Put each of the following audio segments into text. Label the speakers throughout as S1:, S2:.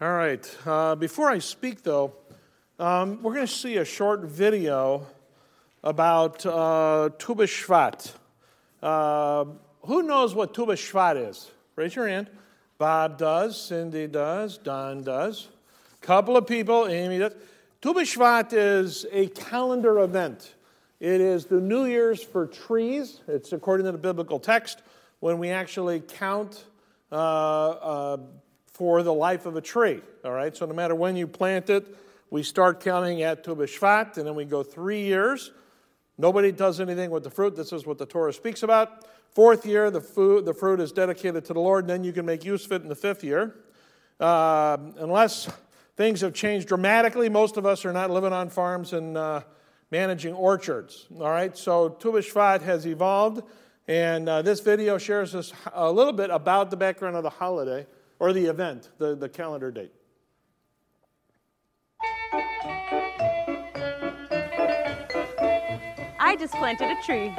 S1: All right. Uh, before I speak, though, um, we're going to see a short video about uh, Tu B'Shvat. Uh, who knows what Tu B'Shvat is? Raise your hand. Bob does, Cindy does, Don does. Couple of people, Amy does. Tu B'Shvat is a calendar event. It is the New Year's for trees. It's according to the biblical text when we actually count uh, uh, for the life of a tree. All right, so no matter when you plant it, we start counting at Tu B'Shvat, and then we go three years. Nobody does anything with the fruit. This is what the Torah speaks about. Fourth year, the, food, the fruit is dedicated to the Lord, and then you can make use of it in the fifth year. Uh, unless things have changed dramatically, most of us are not living on farms and uh, managing orchards. All right, so Tu B'Shvat has evolved, and uh, this video shares us a little bit about the background of the holiday or the event, the, the calendar date.
S2: I just planted a tree.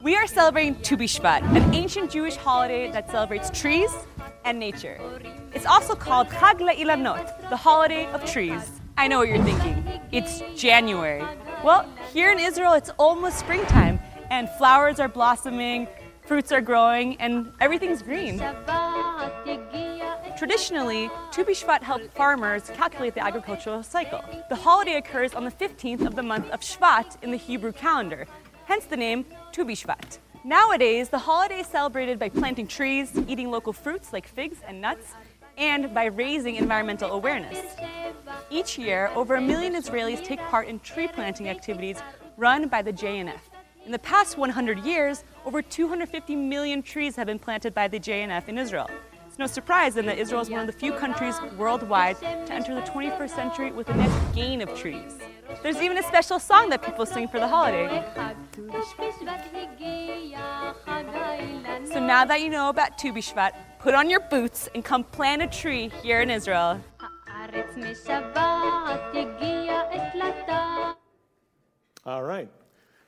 S2: We are celebrating Tu B'Shvat, an ancient Jewish holiday that celebrates trees and nature. It's also called Chag La'ilanot, the holiday of trees. I know what you're thinking. It's January. Well, here in Israel, it's almost springtime, and flowers are blossoming, fruits are growing, and everything's green. Traditionally, Tu B'Shvat helped farmers calculate the agricultural cycle. The holiday occurs on the 15th of the month of Shvat in the Hebrew calendar, hence the name Tu B'Shvat. Nowadays, the holiday is celebrated by planting trees, eating local fruits like figs and nuts, and by raising environmental awareness. Each year, over a million Israelis take part in tree planting activities run by the JNF. In the past 100 years, over 250 million trees have been planted by the JNF in Israel. It's no surprise then that Israel is one of the few countries worldwide to enter the 21st century with a net gain of trees. There's even a special song that people sing for the holiday. So now that you know about Tu B'Shvat, put on your boots and come plant a tree here in Israel.
S1: All right.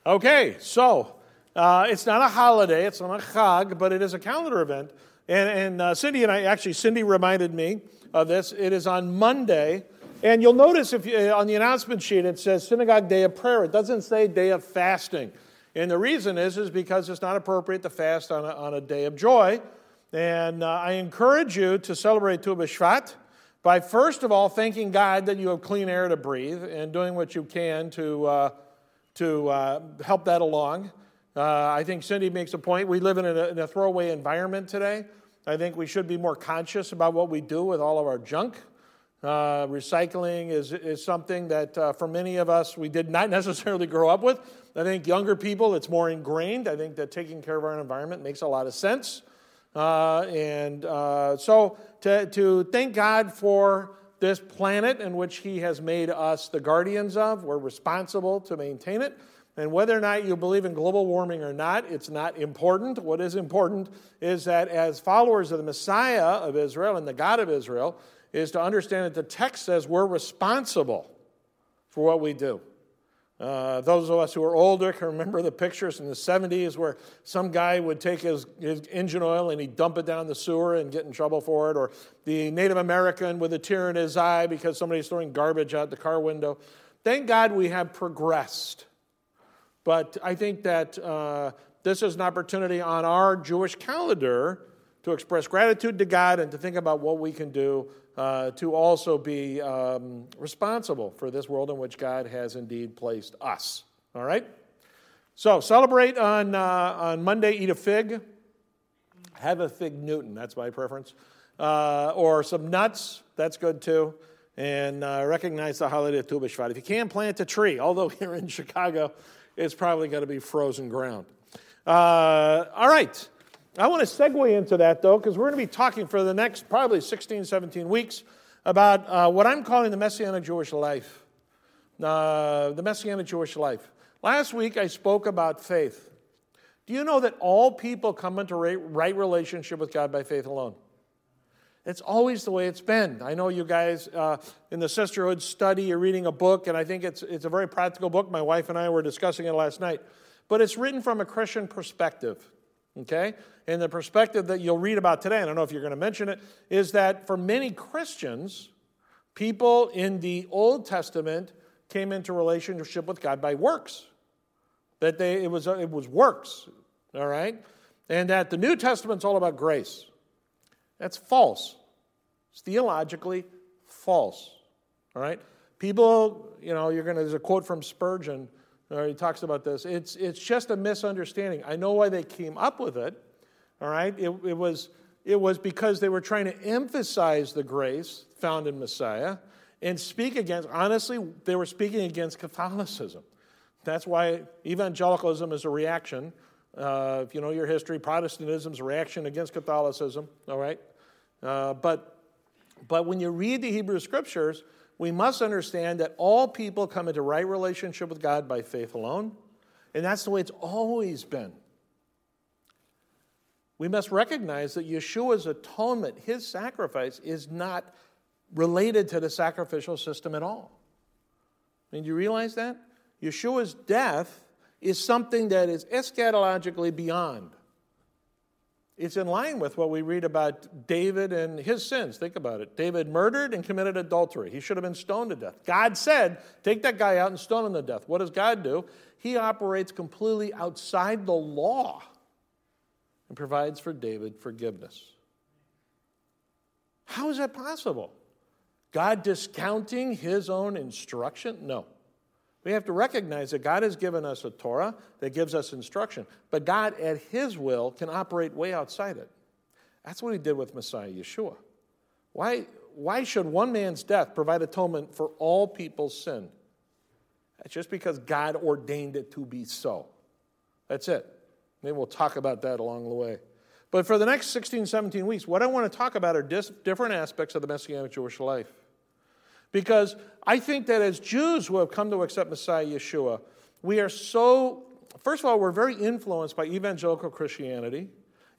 S1: Okay, so uh, it's not a holiday, it's not a chag, but it is a calendar event. And, and uh, Cindy and I, actually, Cindy reminded me of this. It is on Monday. And you'll notice if you, uh, on the announcement sheet it says synagogue day of prayer. It doesn't say day of fasting. And the reason is, is because it's not appropriate to fast on a, on a day of joy. And uh, I encourage you to celebrate Tu B'Shvat by first of all thanking God that you have clean air to breathe and doing what you can to, uh, to uh, help that along. Uh, I think Cindy makes a point. We live in a, in a, throwaway environment today. I think we should be more conscious about what we do with all of our junk. Uh, recycling is, is something that uh, for many of us we did not necessarily grow up with. I think younger people, it's more ingrained. I think that taking care of our environment makes a lot of sense. Uh, and uh, so to, to thank God for this planet in which He has made us the guardians of, we're responsible to maintain it. And whether or not you believe in global warming or not, it's not important. What is important is that as followers of the Messiah of Israel and the God of Israel, is to understand that the text says we're responsible for what we do. Uh, those of us who are older can remember the pictures in the 70s where some guy would take his, his engine oil and he'd dump it down the sewer and get in trouble for it, or the Native American with a tear in his eye because somebody's throwing garbage out the car window. Thank God we have progressed. But I think that uh, this is an opportunity on our Jewish calendar to express gratitude to God and to think about what we can do uh, to also be um, responsible for this world in which God has indeed placed us. All right? So celebrate on, uh, on Monday, eat a fig. Have a fig Newton, that's my preference. Uh, or some nuts, that's good too and uh, recognize the holiday of Tu B'Shvat. If you can plant a tree, although here in Chicago, it's probably going to be frozen ground. Uh, all right. I want to segue into that, though, because we're going to be talking for the next probably 16, 17 weeks about uh, what I'm calling the Messianic Jewish life. Uh, the Messianic Jewish life. Last week, I spoke about faith. Do you know that all people come into right relationship with God by faith alone? It's always the way it's been. I know you guys uh, in the sisterhood study, you're reading a book, and I think it's, it's a very practical book. My wife and I were discussing it last night. But it's written from a Christian perspective. Okay? And the perspective that you'll read about today, I don't know if you're going to mention it, is that for many Christians, people in the Old Testament came into relationship with God by works. That they, it, was, it was works, all right? And that the New Testament's all about grace. That's false. It's theologically false, all right? People, you know, you're going to, there's a quote from Spurgeon, he talks about this. It's, it's just a misunderstanding. I know why they came up with it, all right? It, it, was, it was because they were trying to emphasize the grace found in Messiah and speak against, honestly, they were speaking against Catholicism. That's why evangelicalism is a reaction. Uh, if you know your history, Protestantism is a reaction against Catholicism, all right? Uh, but, but when you read the Hebrew scriptures, we must understand that all people come into right relationship with God by faith alone, and that's the way it's always been. We must recognize that Yeshua's atonement, his sacrifice, is not related to the sacrificial system at all. I mean, do you realize that? Yeshua's death is something that is eschatologically beyond. It's in line with what we read about David and his sins. Think about it. David murdered and committed adultery. He should have been stoned to death. God said, Take that guy out and stone him to death. What does God do? He operates completely outside the law and provides for David forgiveness. How is that possible? God discounting his own instruction? No. We have to recognize that God has given us a Torah that gives us instruction, but God, at His will, can operate way outside it. That's what He did with Messiah Yeshua. Why, why should one man's death provide atonement for all people's sin? That's just because God ordained it to be so. That's it. Maybe we'll talk about that along the way. But for the next 16, 17 weeks, what I want to talk about are different aspects of the Messianic Jewish life. Because I think that as Jews who have come to accept Messiah Yeshua, we are so, first of all, we're very influenced by evangelical Christianity.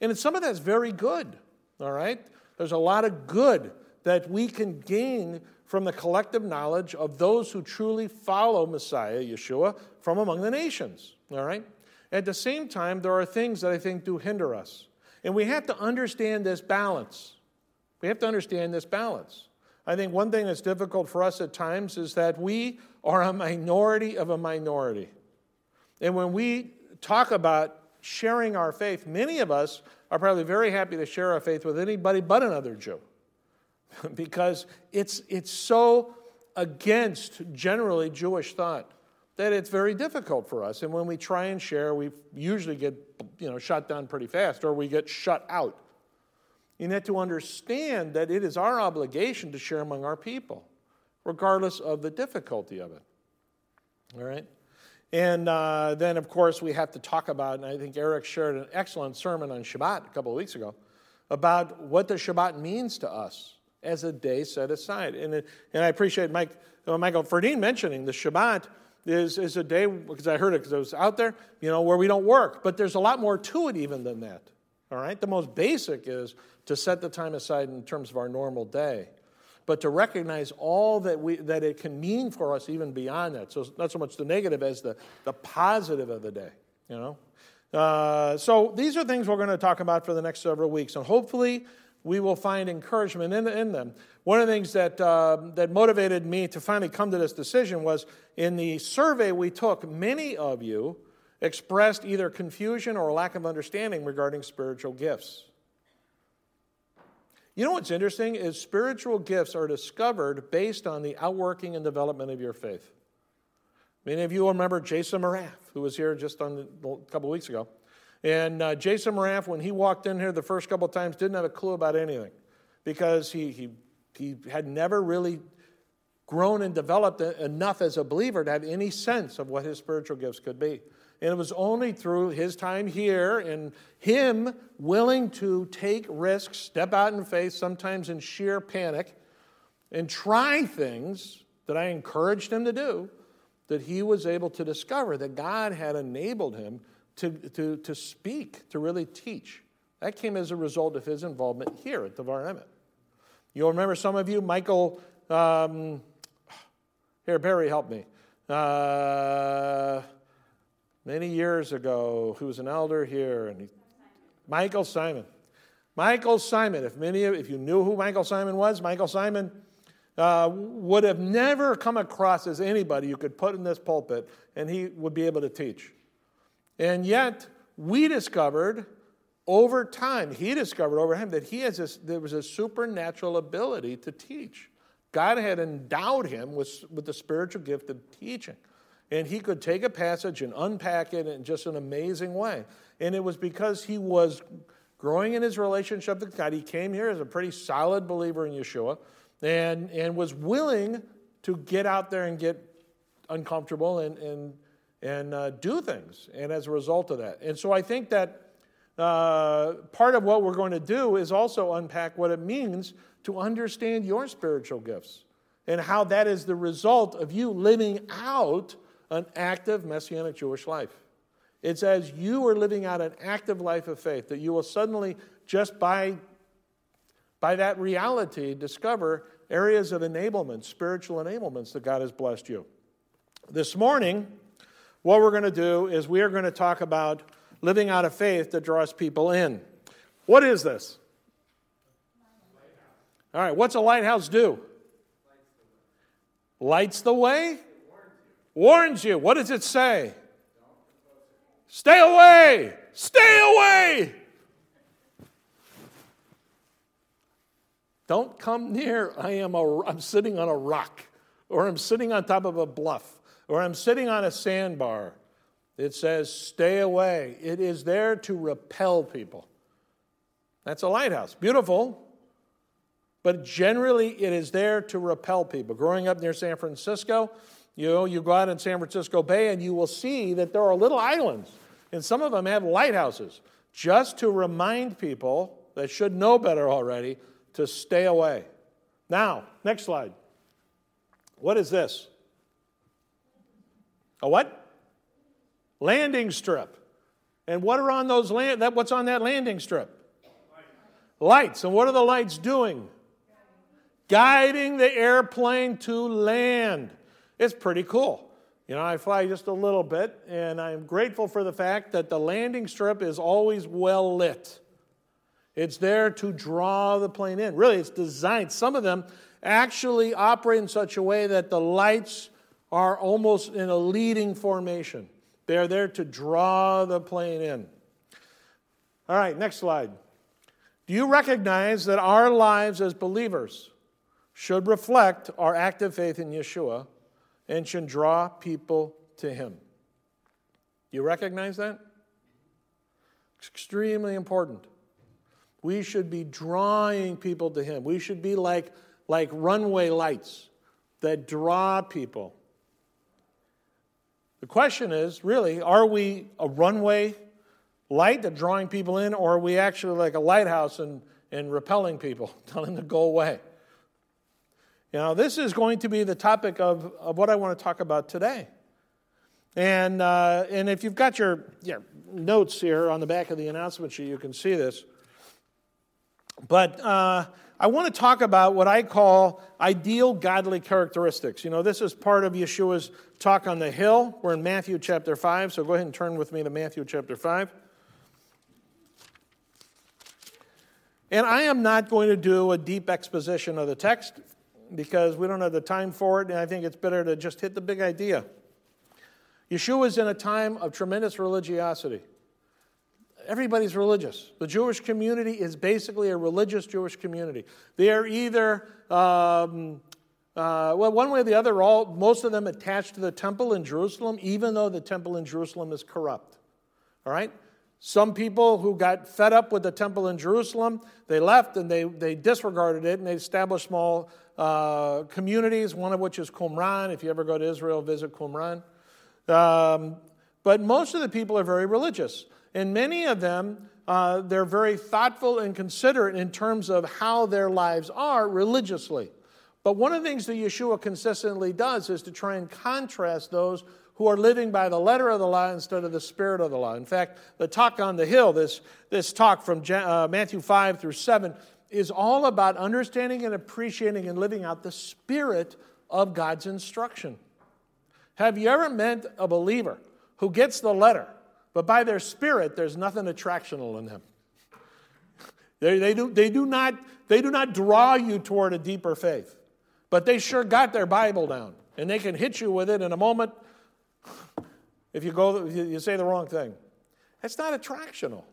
S1: And some of that's very good, all right? There's a lot of good that we can gain from the collective knowledge of those who truly follow Messiah, Yeshua, from among the nations, all right? At the same time, there are things that I think do hinder us. And we have to understand this balance. We have to understand this balance. I think one thing that's difficult for us at times is that we are a minority of a minority. And when we talk about sharing our faith, many of us are probably very happy to share our faith with anybody but another Jew because it's, it's so against generally Jewish thought that it's very difficult for us. And when we try and share, we usually get you know, shut down pretty fast or we get shut out. You need to understand that it is our obligation to share among our people, regardless of the difficulty of it. All right? And uh, then, of course, we have to talk about, and I think Eric shared an excellent sermon on Shabbat a couple of weeks ago, about what the Shabbat means to us as a day set aside. And, it, and I appreciate Mike, uh, Michael Ferdine mentioning the Shabbat is, is a day, because I heard it because I was out there, you know, where we don't work. But there's a lot more to it even than that. All right? The most basic is to set the time aside in terms of our normal day, but to recognize all that, we, that it can mean for us even beyond that. So, not so much the negative as the, the positive of the day, you know? Uh, so, these are things we're going to talk about for the next several weeks, and hopefully, we will find encouragement in, in them. One of the things that, uh, that motivated me to finally come to this decision was in the survey we took, many of you expressed either confusion or lack of understanding regarding spiritual gifts. You know what's interesting is spiritual gifts are discovered based on the outworking and development of your faith. Many of you remember Jason Maraff, who was here just on a couple weeks ago. And uh, Jason Maraff, when he walked in here the first couple of times, didn't have a clue about anything because he, he, he had never really grown and developed enough as a believer to have any sense of what his spiritual gifts could be. And it was only through his time here and him willing to take risks, step out in faith, sometimes in sheer panic, and try things that I encouraged him to do, that he was able to discover that God had enabled him to, to, to speak, to really teach. That came as a result of his involvement here at Devar Emet. You'll remember some of you, Michael, um, here, Barry, help me. Uh, many years ago who was an elder here, and he, Michael Simon. Michael Simon, if many of if you knew who Michael Simon was, Michael Simon uh, would have never come across as anybody you could put in this pulpit and he would be able to teach. And yet, we discovered over time, he discovered over time that he has this, there was a supernatural ability to teach. God had endowed him with, with the spiritual gift of teaching. And he could take a passage and unpack it in just an amazing way. And it was because he was growing in his relationship with God. He came here as a pretty solid believer in Yeshua and, and was willing to get out there and get uncomfortable and, and, and uh, do things. And as a result of that. And so I think that uh, part of what we're going to do is also unpack what it means to understand your spiritual gifts and how that is the result of you living out an active Messianic Jewish life. It's as you are living out an active life of faith that you will suddenly, just by, by that reality, discover areas of enablement, spiritual enablements that God has blessed you. This morning, what we're going to do is we are going to talk about living out of faith that draws people in. What is this? All right, what's a lighthouse do? Lights the way? Warns you. What does it say? Stay away! Stay away! Don't come near. I am a, I'm sitting on a rock, or I'm sitting on top of a bluff, or I'm sitting on a sandbar. It says, stay away. It is there to repel people. That's a lighthouse. Beautiful, but generally it is there to repel people. Growing up near San Francisco, you know, you go out in San Francisco Bay and you will see that there are little islands, and some of them have lighthouses just to remind people that should know better already to stay away. Now, next slide. What is this? A what? Landing strip. And what are on those land that what's on that landing strip? Lights. And what are the lights doing? Guiding the airplane to land. It's pretty cool. You know, I fly just a little bit, and I'm grateful for the fact that the landing strip is always well lit. It's there to draw the plane in. Really, it's designed. Some of them actually operate in such a way that the lights are almost in a leading formation. They're there to draw the plane in. All right, next slide. Do you recognize that our lives as believers should reflect our active faith in Yeshua and should draw people to Him? Do you recognize that? It's extremely important. We should be drawing people to Him. We should be like, like runway lights that draw people. The question is really, are we a runway light that drawing people in, or are we actually like a lighthouse and, and repelling people, telling them to go away? You know, this is going to be the topic of, of what I want to talk about today. And, uh, and if you've got your yeah, notes here on the back of the announcement sheet, you can see this. But uh, I want to talk about what I call ideal godly characteristics. You know, this is part of Yeshua's talk on the hill. We're in Matthew chapter 5, so go ahead and turn with me to Matthew chapter 5. And I am not going to do a deep exposition of the text because we don't have the time for it, and I think it's better to just hit the big idea. Yeshua is in a time of tremendous religiosity everybody's religious. The Jewish community is basically a religious Jewish community. They are either, um, uh, well, one way or the other, all, most of them attached to the temple in Jerusalem, even though the temple in Jerusalem is corrupt. All right? Some people who got fed up with the temple in Jerusalem, they left and they, they disregarded it and they established small uh, communities, one of which is Qumran. If you ever go to Israel, visit Qumran. Um, but most of the people are very religious. And many of them, uh, they're very thoughtful and considerate in terms of how their lives are religiously. But one of the things that Yeshua consistently does is to try and contrast those who are living by the letter of the law instead of the spirit of the law. In fact, the talk on the hill, this, this talk from uh, Matthew 5 through 7, is all about understanding and appreciating and living out the spirit of God's instruction. Have you ever met a believer who gets the letter but by their spirit, there's nothing attractional in them. They, they, do, they, do not, they do not draw you toward a deeper faith, but they sure got their Bible down, and they can hit you with it in a moment if you, go, you say the wrong thing. That's not attractional.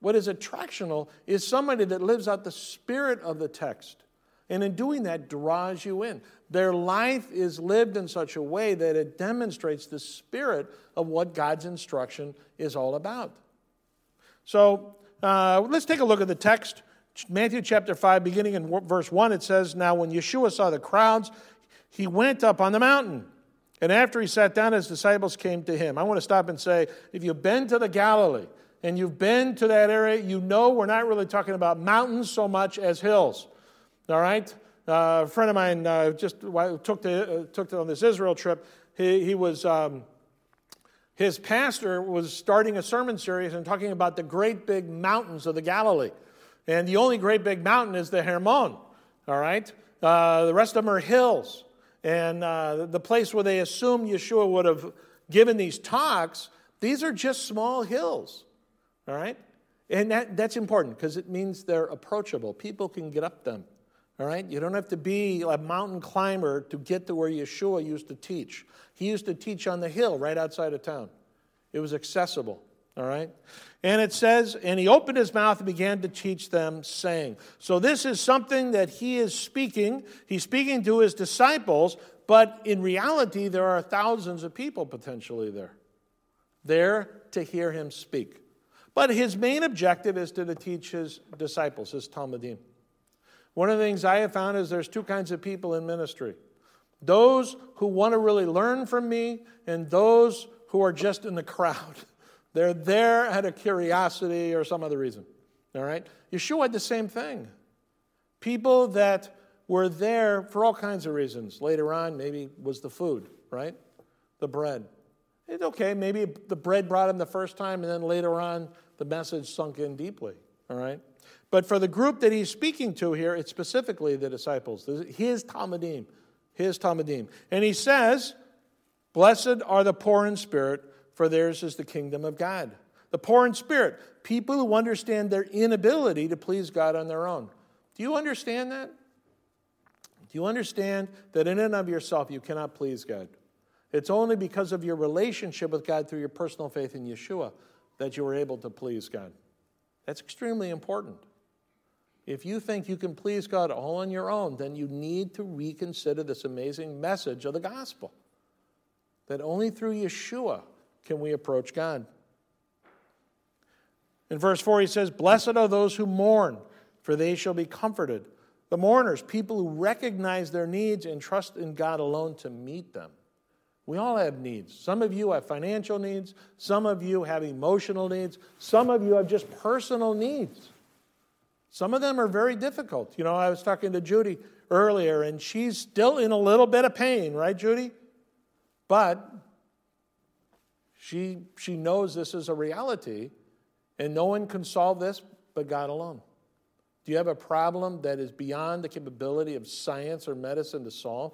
S1: What is attractional is somebody that lives out the spirit of the text. And in doing that, draws you in. Their life is lived in such a way that it demonstrates the spirit of what God's instruction is all about. So uh, let's take a look at the text. Matthew chapter 5, beginning in verse 1, it says, Now when Yeshua saw the crowds, he went up on the mountain. And after he sat down, his disciples came to him. I want to stop and say if you've been to the Galilee and you've been to that area, you know we're not really talking about mountains so much as hills. All right? Uh, a friend of mine uh, just took, uh, took on this Israel trip. He, he was, um, his pastor was starting a sermon series and talking about the great big mountains of the Galilee. And the only great big mountain is the Hermon. All right? Uh, the rest of them are hills. And uh, the place where they assumed Yeshua would have given these talks, these are just small hills. All right? And that, that's important because it means they're approachable. People can get up them. All right? You don't have to be a mountain climber to get to where Yeshua used to teach. He used to teach on the hill right outside of town. It was accessible. All right? And it says, and he opened his mouth and began to teach them, saying. So this is something that he is speaking. He's speaking to his disciples, but in reality, there are thousands of people potentially there, there to hear him speak. But his main objective is to teach his disciples, his Talmidim. One of the things I have found is there's two kinds of people in ministry those who want to really learn from me, and those who are just in the crowd. They're there out of curiosity or some other reason. All right? Yeshua had the same thing. People that were there for all kinds of reasons. Later on, maybe was the food, right? The bread. It's okay, maybe the bread brought him the first time, and then later on, the message sunk in deeply, all right? But for the group that he's speaking to here, it's specifically the disciples, his Talmidim, his Talmidim. And he says, Blessed are the poor in spirit, for theirs is the kingdom of God. The poor in spirit, people who understand their inability to please God on their own. Do you understand that? Do you understand that in and of yourself you cannot please God? It's only because of your relationship with God through your personal faith in Yeshua that you are able to please God. That's extremely important. If you think you can please God all on your own, then you need to reconsider this amazing message of the gospel that only through Yeshua can we approach God. In verse 4, he says, Blessed are those who mourn, for they shall be comforted. The mourners, people who recognize their needs and trust in God alone to meet them. We all have needs. Some of you have financial needs, some of you have emotional needs, some of you have just personal needs. Some of them are very difficult. You know, I was talking to Judy earlier, and she's still in a little bit of pain, right, Judy? But she, she knows this is a reality, and no one can solve this but God alone. Do you have a problem that is beyond the capability of science or medicine to solve?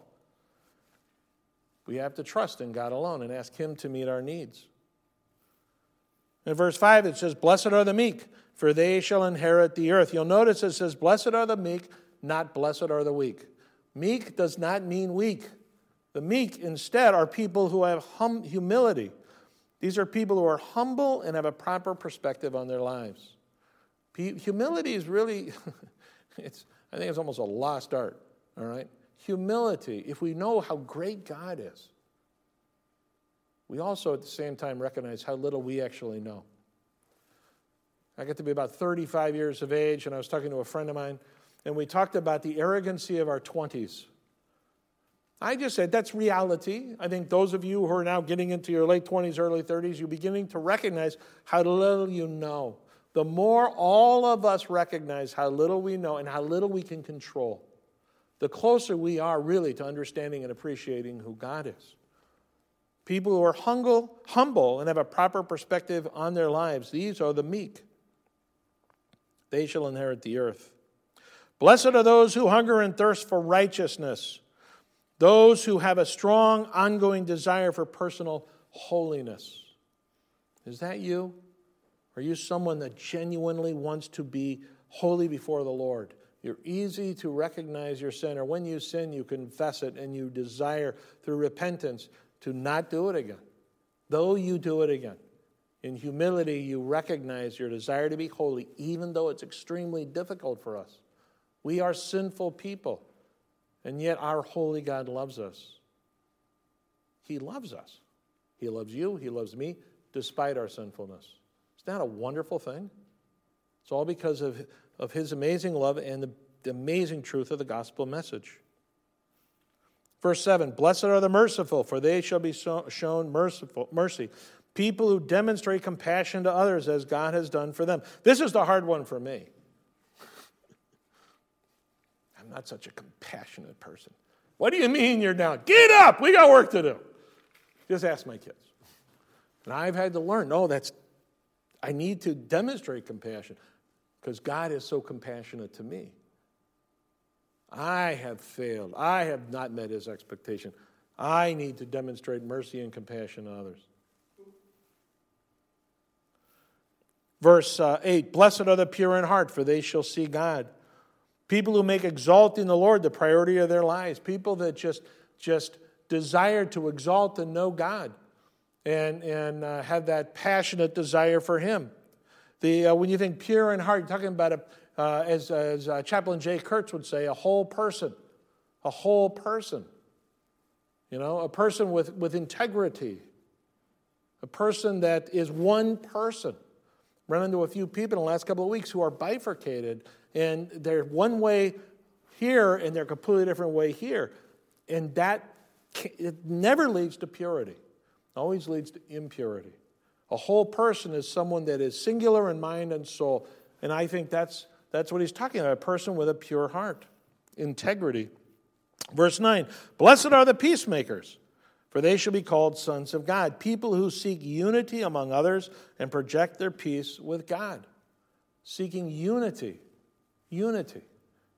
S1: We have to trust in God alone and ask Him to meet our needs. In verse 5, it says, Blessed are the meek, for they shall inherit the earth. You'll notice it says, Blessed are the meek, not blessed are the weak. Meek does not mean weak. The meek, instead, are people who have hum- humility. These are people who are humble and have a proper perspective on their lives. Humility is really, it's, I think it's almost a lost art, all right? Humility, if we know how great God is, we also at the same time recognize how little we actually know. I got to be about 35 years of age, and I was talking to a friend of mine, and we talked about the arrogancy of our 20s. I just said that's reality. I think those of you who are now getting into your late 20s, early 30s, you're beginning to recognize how little you know. The more all of us recognize how little we know and how little we can control, the closer we are really to understanding and appreciating who God is. People who are humble, humble and have a proper perspective on their lives, these are the meek. They shall inherit the earth. Blessed are those who hunger and thirst for righteousness, those who have a strong, ongoing desire for personal holiness. Is that you? Are you someone that genuinely wants to be holy before the Lord. You're easy to recognize your sin, or when you sin, you confess it and you desire through repentance to not do it again. Though you do it again. In humility, you recognize your desire to be holy, even though it's extremely difficult for us. We are sinful people, and yet our holy God loves us. He loves us. He loves you, He loves me, despite our sinfulness. Isn't that a wonderful thing? It's all because of, of His amazing love and the, the amazing truth of the gospel message. Verse 7 Blessed are the merciful, for they shall be shown merciful, mercy. People who demonstrate compassion to others as God has done for them. This is the hard one for me. I'm not such a compassionate person. What do you mean you're down? Get up! We got work to do. Just ask my kids. And I've had to learn no, that's, I need to demonstrate compassion because God is so compassionate to me. I have failed. I have not met his expectation. I need to demonstrate mercy and compassion to others. Verse uh, 8 Blessed are the pure in heart, for they shall see God. People who make exalting the Lord the priority of their lives. People that just, just desire to exalt and know God and, and uh, have that passionate desire for Him. The, uh, when you think pure in heart, you're talking about, a, uh, as, as uh, Chaplain Jay Kurtz would say, a whole person. A whole person. You know, a person with, with integrity. A person that is one person. Run into a few people in the last couple of weeks who are bifurcated, and they're one way here and they're a completely different way here. And that it never leads to purity, it always leads to impurity. A whole person is someone that is singular in mind and soul. And I think that's, that's what he's talking about a person with a pure heart, integrity. Verse 9 Blessed are the peacemakers, for they shall be called sons of God. People who seek unity among others and project their peace with God. Seeking unity. Unity.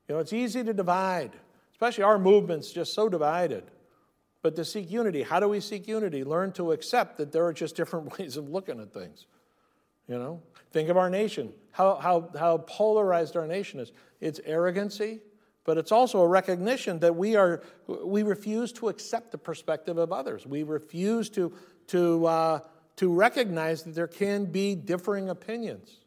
S1: You know, it's easy to divide, especially our movement's just so divided but to seek unity. How do we seek unity? Learn to accept that there are just different ways of looking at things. You know, think of our nation, how, how, how polarized our nation is. It's arrogancy, but it's also a recognition that we, are, we refuse to accept the perspective of others. We refuse to, to, uh, to recognize that there can be differing opinions.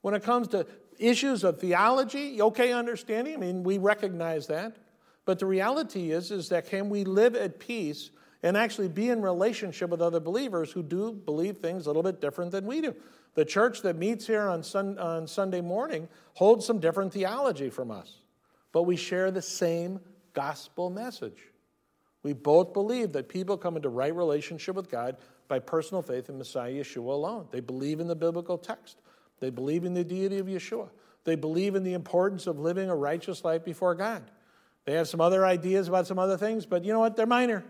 S1: When it comes to issues of theology, okay, understanding, I mean, we recognize that. But the reality is, is that can we live at peace and actually be in relationship with other believers who do believe things a little bit different than we do? The church that meets here on, sun, on Sunday morning holds some different theology from us, but we share the same gospel message. We both believe that people come into right relationship with God by personal faith in Messiah Yeshua alone. They believe in the biblical text. They believe in the deity of Yeshua. They believe in the importance of living a righteous life before God. They have some other ideas about some other things, but you know what? They're minor.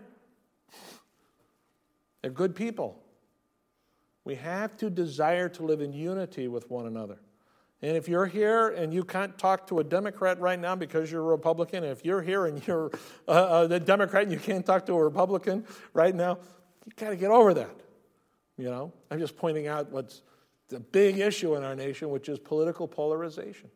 S1: They're good people. We have to desire to live in unity with one another. And if you're here and you can't talk to a Democrat right now because you're a Republican, if you're here and you're a, a Democrat and you can't talk to a Republican right now, you got to get over that. You know, I'm just pointing out what's the big issue in our nation, which is political polarization.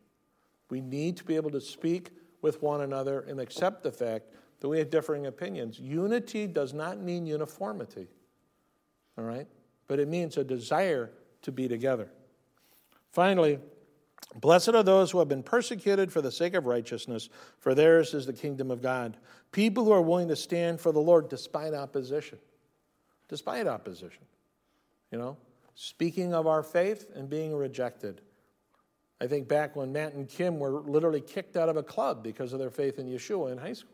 S1: We need to be able to speak with one another and accept the fact that we have differing opinions. Unity does not mean uniformity, all right? But it means a desire to be together. Finally, blessed are those who have been persecuted for the sake of righteousness, for theirs is the kingdom of God. People who are willing to stand for the Lord despite opposition. Despite opposition. You know, speaking of our faith and being rejected. I think back when Matt and Kim were literally kicked out of a club because of their faith in Yeshua in high school.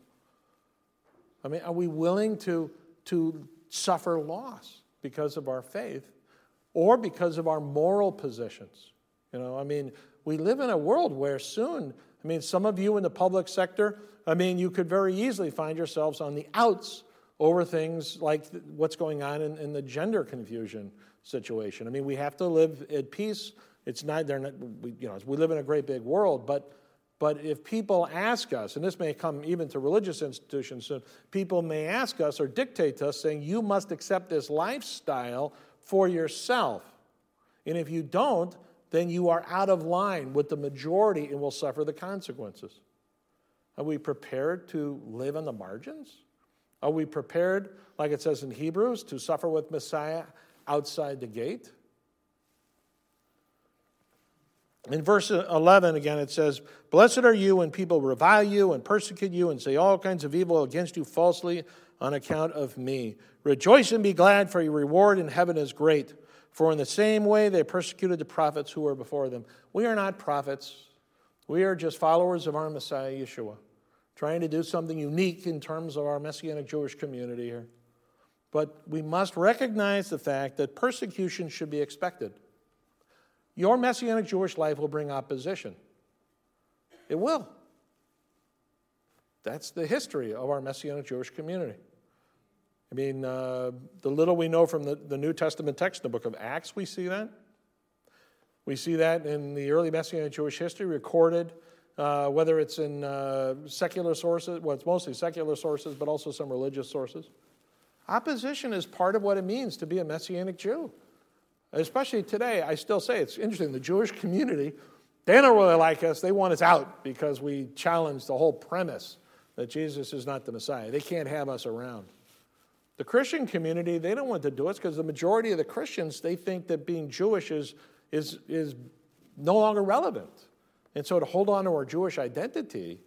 S1: I mean, are we willing to, to suffer loss because of our faith or because of our moral positions? You know, I mean, we live in a world where soon, I mean, some of you in the public sector, I mean, you could very easily find yourselves on the outs over things like what's going on in, in the gender confusion situation. I mean, we have to live at peace it's not, they're not, we, you know, we live in a great big world, but, but if people ask us, and this may come even to religious institutions soon, people may ask us or dictate to us saying, you must accept this lifestyle for yourself. And if you don't, then you are out of line with the majority and will suffer the consequences. Are we prepared to live on the margins? Are we prepared, like it says in Hebrews, to suffer with Messiah outside the gate? In verse 11, again, it says, Blessed are you when people revile you and persecute you and say all kinds of evil against you falsely on account of me. Rejoice and be glad, for your reward in heaven is great. For in the same way they persecuted the prophets who were before them. We are not prophets, we are just followers of our Messiah, Yeshua, trying to do something unique in terms of our Messianic Jewish community here. But we must recognize the fact that persecution should be expected. Your Messianic Jewish life will bring opposition. It will. That's the history of our Messianic Jewish community. I mean, uh, the little we know from the, the New Testament text, the book of Acts, we see that. We see that in the early Messianic Jewish history recorded, uh, whether it's in uh, secular sources, well, it's mostly secular sources, but also some religious sources. Opposition is part of what it means to be a Messianic Jew. Especially today, I still say it's interesting. The Jewish community, they don't really like us. They want us out because we challenge the whole premise that Jesus is not the Messiah. They can't have us around. The Christian community, they don't want to do it because the majority of the Christians, they think that being Jewish is, is, is no longer relevant. And so to hold on to our Jewish identity,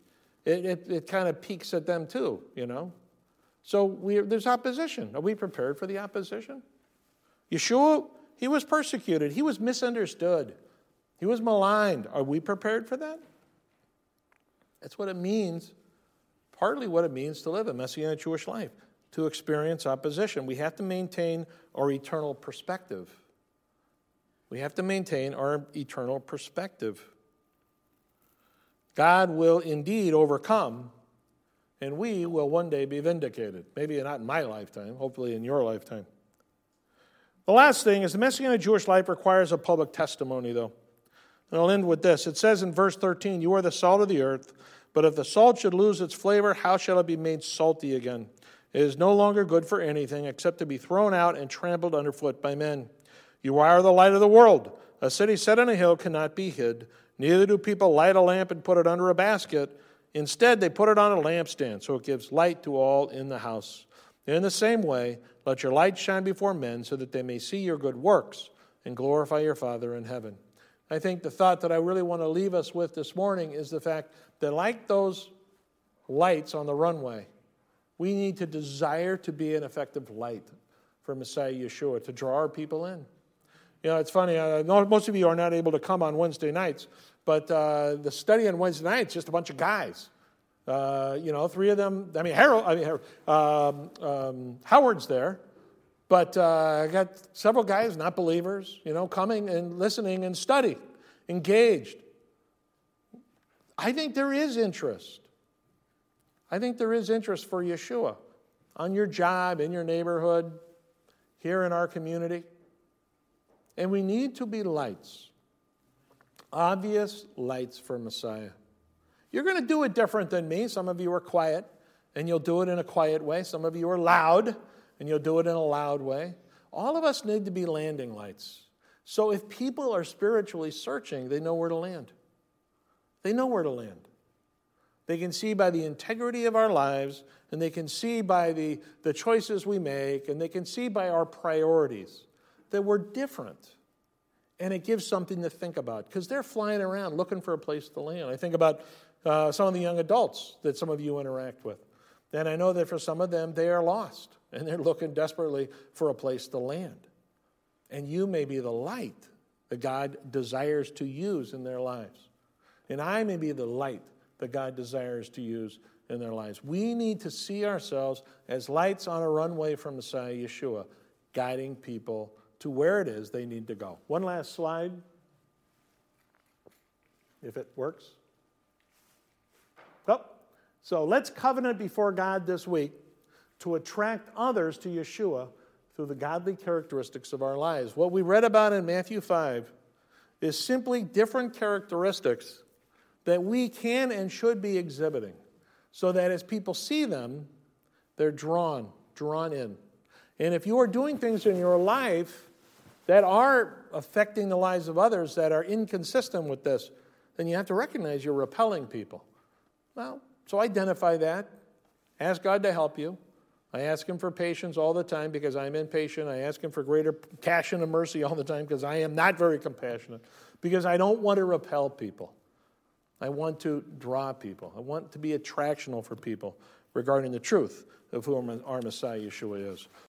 S1: it, it, it kind of peaks at them too, you know? So we, there's opposition. Are we prepared for the opposition? Yeshua he was persecuted, he was misunderstood, he was maligned. Are we prepared for that? That's what it means, partly what it means to live a Messianic Jewish life, to experience opposition. We have to maintain our eternal perspective. We have to maintain our eternal perspective. God will indeed overcome, and we will one day be vindicated. Maybe not in my lifetime, hopefully in your lifetime. The last thing is the Messianic Jewish life requires a public testimony, though. And I'll end with this. It says in verse 13, You are the salt of the earth, but if the salt should lose its flavor, how shall it be made salty again? It is no longer good for anything except to be thrown out and trampled underfoot by men. You are the light of the world. A city set on a hill cannot be hid. Neither do people light a lamp and put it under a basket. Instead, they put it on a lampstand so it gives light to all in the house. In the same way, let your light shine before men so that they may see your good works and glorify your Father in heaven. I think the thought that I really want to leave us with this morning is the fact that, like those lights on the runway, we need to desire to be an effective light for Messiah Yeshua to draw our people in. You know, it's funny, uh, most of you are not able to come on Wednesday nights, but uh, the study on Wednesday nights just a bunch of guys. Uh, you know, three of them. I mean, Harold. I mean, Harold, um, um, Howard's there, but uh, I got several guys, not believers, you know, coming and listening and studying, engaged. I think there is interest. I think there is interest for Yeshua on your job, in your neighborhood, here in our community. And we need to be lights, obvious lights for Messiah. You're going to do it different than me. Some of you are quiet, and you'll do it in a quiet way. Some of you are loud, and you'll do it in a loud way. All of us need to be landing lights. So if people are spiritually searching, they know where to land. They know where to land. They can see by the integrity of our lives, and they can see by the, the choices we make, and they can see by our priorities that we're different. And it gives something to think about because they're flying around looking for a place to land. I think about uh, some of the young adults that some of you interact with. And I know that for some of them, they are lost and they're looking desperately for a place to land. And you may be the light that God desires to use in their lives. And I may be the light that God desires to use in their lives. We need to see ourselves as lights on a runway from Messiah Yeshua, guiding people to where it is they need to go. One last slide, if it works. Oh, so let's covenant before God this week to attract others to Yeshua through the godly characteristics of our lives. What we read about in Matthew 5 is simply different characteristics that we can and should be exhibiting so that as people see them, they're drawn, drawn in. And if you are doing things in your life that are affecting the lives of others that are inconsistent with this, then you have to recognize you're repelling people. Well, so identify that. Ask God to help you. I ask Him for patience all the time because I'm impatient. I ask Him for greater passion and mercy all the time because I am not very compassionate, because I don't want to repel people. I want to draw people. I want to be attractional for people regarding the truth of who our Messiah Yeshua is.